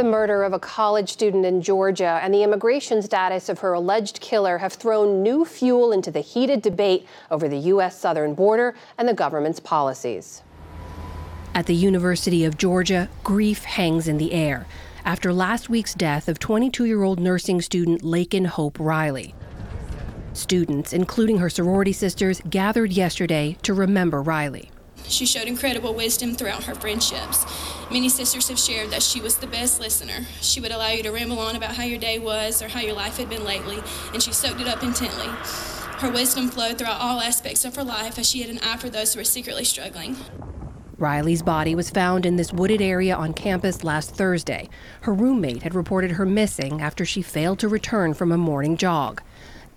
The murder of a college student in Georgia and the immigration status of her alleged killer have thrown new fuel into the heated debate over the U.S. southern border and the government's policies. At the University of Georgia, grief hangs in the air after last week's death of 22 year old nursing student Laken Hope Riley. Students, including her sorority sisters, gathered yesterday to remember Riley. She showed incredible wisdom throughout her friendships. Many sisters have shared that she was the best listener. She would allow you to ramble on about how your day was or how your life had been lately, and she soaked it up intently. Her wisdom flowed throughout all aspects of her life as she had an eye for those who were secretly struggling. Riley's body was found in this wooded area on campus last Thursday. Her roommate had reported her missing after she failed to return from a morning jog.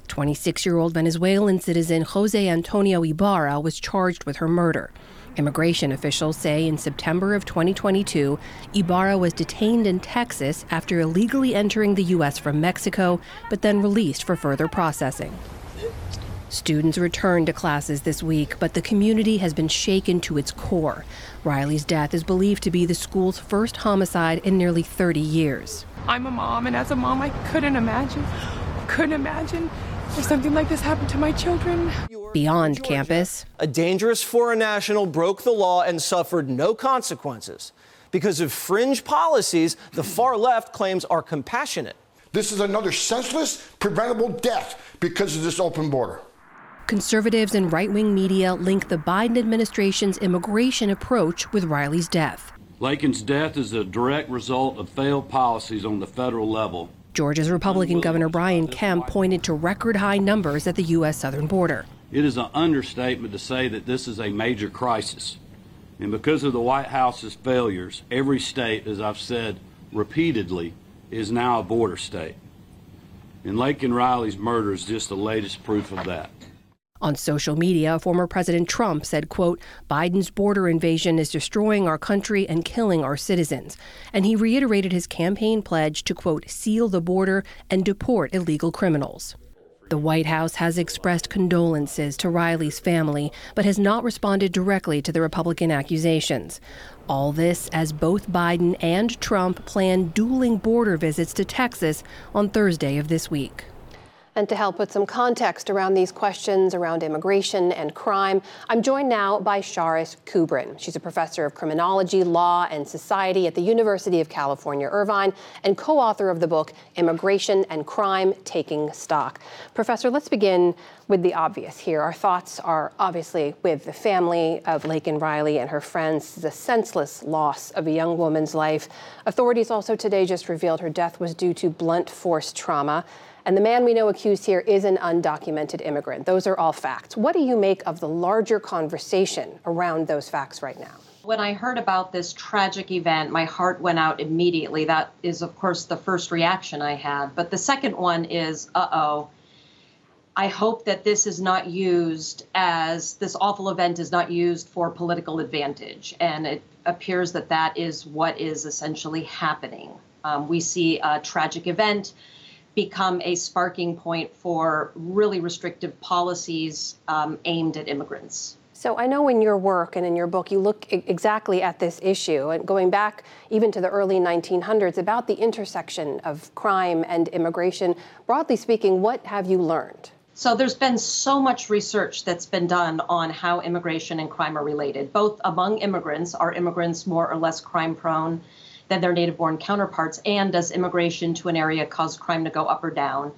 26 year old Venezuelan citizen Jose Antonio Ibarra was charged with her murder. Immigration officials say in September of 2022, Ibarra was detained in Texas after illegally entering the U.S. from Mexico, but then released for further processing. Students returned to classes this week, but the community has been shaken to its core. Riley's death is believed to be the school's first homicide in nearly 30 years. I'm a mom, and as a mom, I couldn't imagine, couldn't imagine if something like this happened to my children. Beyond Georgia, campus, a dangerous foreign national broke the law and suffered no consequences. Because of fringe policies the far left claims are compassionate. This is another senseless, preventable death because of this open border. Conservatives and right wing media link the Biden administration's immigration approach with Riley's death. Laken's death is a direct result of failed policies on the federal level. Georgia's Republican Governor Brian Kemp pointed to record high numbers at the U.S. southern border. It is an understatement to say that this is a major crisis. And because of the White House's failures, every state, as I've said repeatedly, is now a border state. And Laken Riley's murder is just the latest proof of that. On social media, former President Trump said, quote, Biden's border invasion is destroying our country and killing our citizens. And he reiterated his campaign pledge to, quote, seal the border and deport illegal criminals. The White House has expressed condolences to Riley's family, but has not responded directly to the Republican accusations. All this as both Biden and Trump plan dueling border visits to Texas on Thursday of this week. And to help put some context around these questions around immigration and crime, I'm joined now by Charis Kubrin. She's a professor of criminology, law, and society at the University of California, Irvine, and co author of the book Immigration and Crime Taking Stock. Professor, let's begin with the obvious here. Our thoughts are obviously with the family of Laken Riley and her friends, the senseless loss of a young woman's life. Authorities also today just revealed her death was due to blunt force trauma. And the man we know accused here is an undocumented immigrant. Those are all facts. What do you make of the larger conversation around those facts right now? When I heard about this tragic event, my heart went out immediately. That is, of course, the first reaction I had. But the second one is, uh oh. I hope that this is not used as this awful event is not used for political advantage. And it appears that that is what is essentially happening. Um, we see a tragic event become a sparking point for really restrictive policies um, aimed at immigrants. So I know in your work and in your book, you look exactly at this issue, and going back even to the early 1900s, about the intersection of crime and immigration. Broadly speaking, what have you learned? So there's been so much research that's been done on how immigration and crime are related, both among immigrants. Are immigrants more or less crime prone? Than their native born counterparts? And does immigration to an area cause crime to go up or down?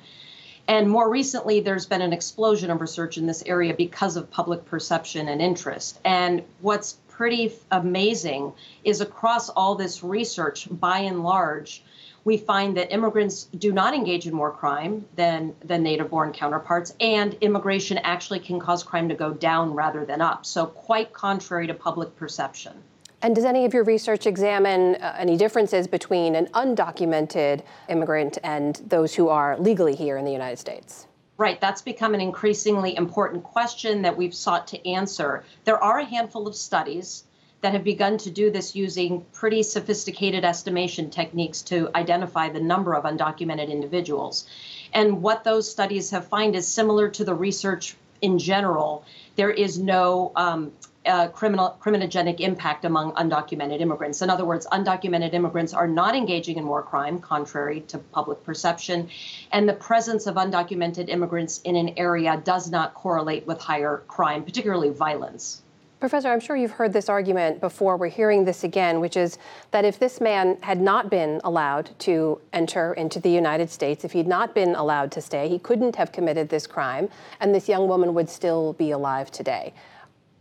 And more recently, there's been an explosion of research in this area because of public perception and interest. And what's pretty amazing is across all this research, by and large, we find that immigrants do not engage in more crime than, than native born counterparts, and immigration actually can cause crime to go down rather than up. So, quite contrary to public perception. And does any of your research examine uh, any differences between an undocumented immigrant and those who are legally here in the United States? Right, that's become an increasingly important question that we've sought to answer. There are a handful of studies that have begun to do this using pretty sophisticated estimation techniques to identify the number of undocumented individuals. And what those studies have found is similar to the research in general. There is no um, uh, criminal criminogenic impact among undocumented immigrants. In other words, undocumented immigrants are not engaging in more crime, contrary to public perception, and the presence of undocumented immigrants in an area does not correlate with higher crime, particularly violence. Professor, I'm sure you've heard this argument before. We're hearing this again, which is that if this man had not been allowed to enter into the United States, if he'd not been allowed to stay, he couldn't have committed this crime, and this young woman would still be alive today.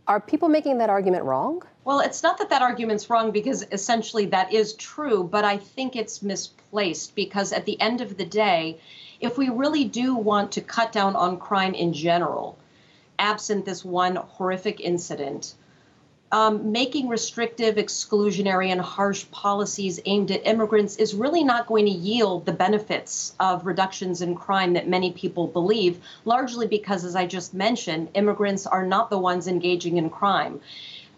Are people making that argument wrong? Well, it's not that that argument's wrong because essentially that is true, but I think it's misplaced because at the end of the day, if we really do want to cut down on crime in general, absent this one horrific incident, um, making restrictive, exclusionary, and harsh policies aimed at immigrants is really not going to yield the benefits of reductions in crime that many people believe, largely because, as I just mentioned, immigrants are not the ones engaging in crime.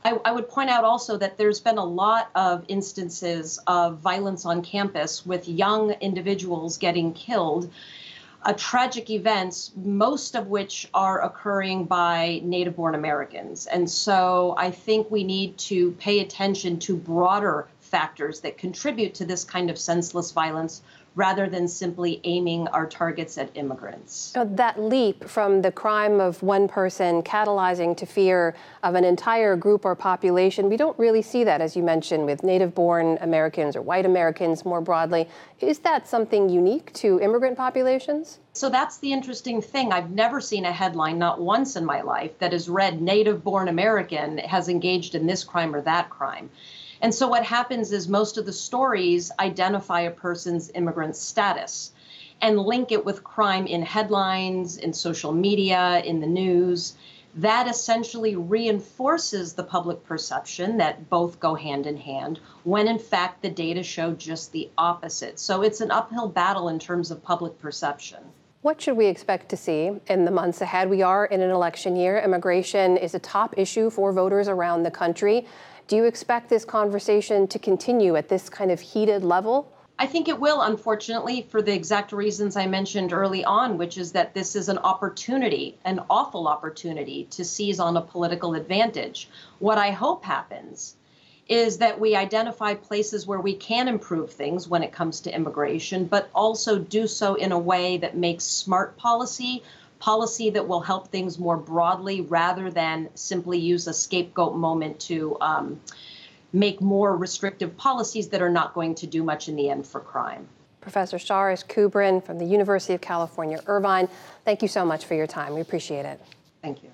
I, I, would point out also that there's been a lot of instances of violence on campus with young individuals getting killed uh, tragic events, most of which are occurring by native born Americans. And so I think we need to pay attention to broader factors that contribute to this kind of senseless violence rather than simply aiming our targets at immigrants. So that leap from the crime of one person catalyzing to fear of an entire group or population, we don't really see that, as you mentioned, with native born Americans or white Americans more broadly. Is that something unique to immigrant populations? So that's the interesting thing. I've never seen a headline, not once in my life, that has read native born American has engaged in this crime or that crime. And so what happens is most of the stories identify a person's immigrant status and link it with crime in headlines, in social media, in the news. That essentially reinforces the public perception that both go hand in hand, when in fact the data show just the opposite. So it's an uphill battle in terms of public perception. What should we expect to see in the months ahead? We are in an election year. Immigration is a top issue for voters around the country. Do you expect this conversation to continue at this kind of heated level? I think it will, unfortunately, for the exact reasons I mentioned early on, which is that this is an opportunity, an awful opportunity to seize on a political advantage. What I hope happens is that we identify places where we can improve things when it comes to immigration, but also do so in a way that makes smart policy policy that will help things more broadly rather than simply use a scapegoat moment to um, make more restrictive policies that are not going to do much in the end for crime. Professor Charis Kubrin from the University of California, Irvine, thank you so much for your time. We appreciate it. Thank you.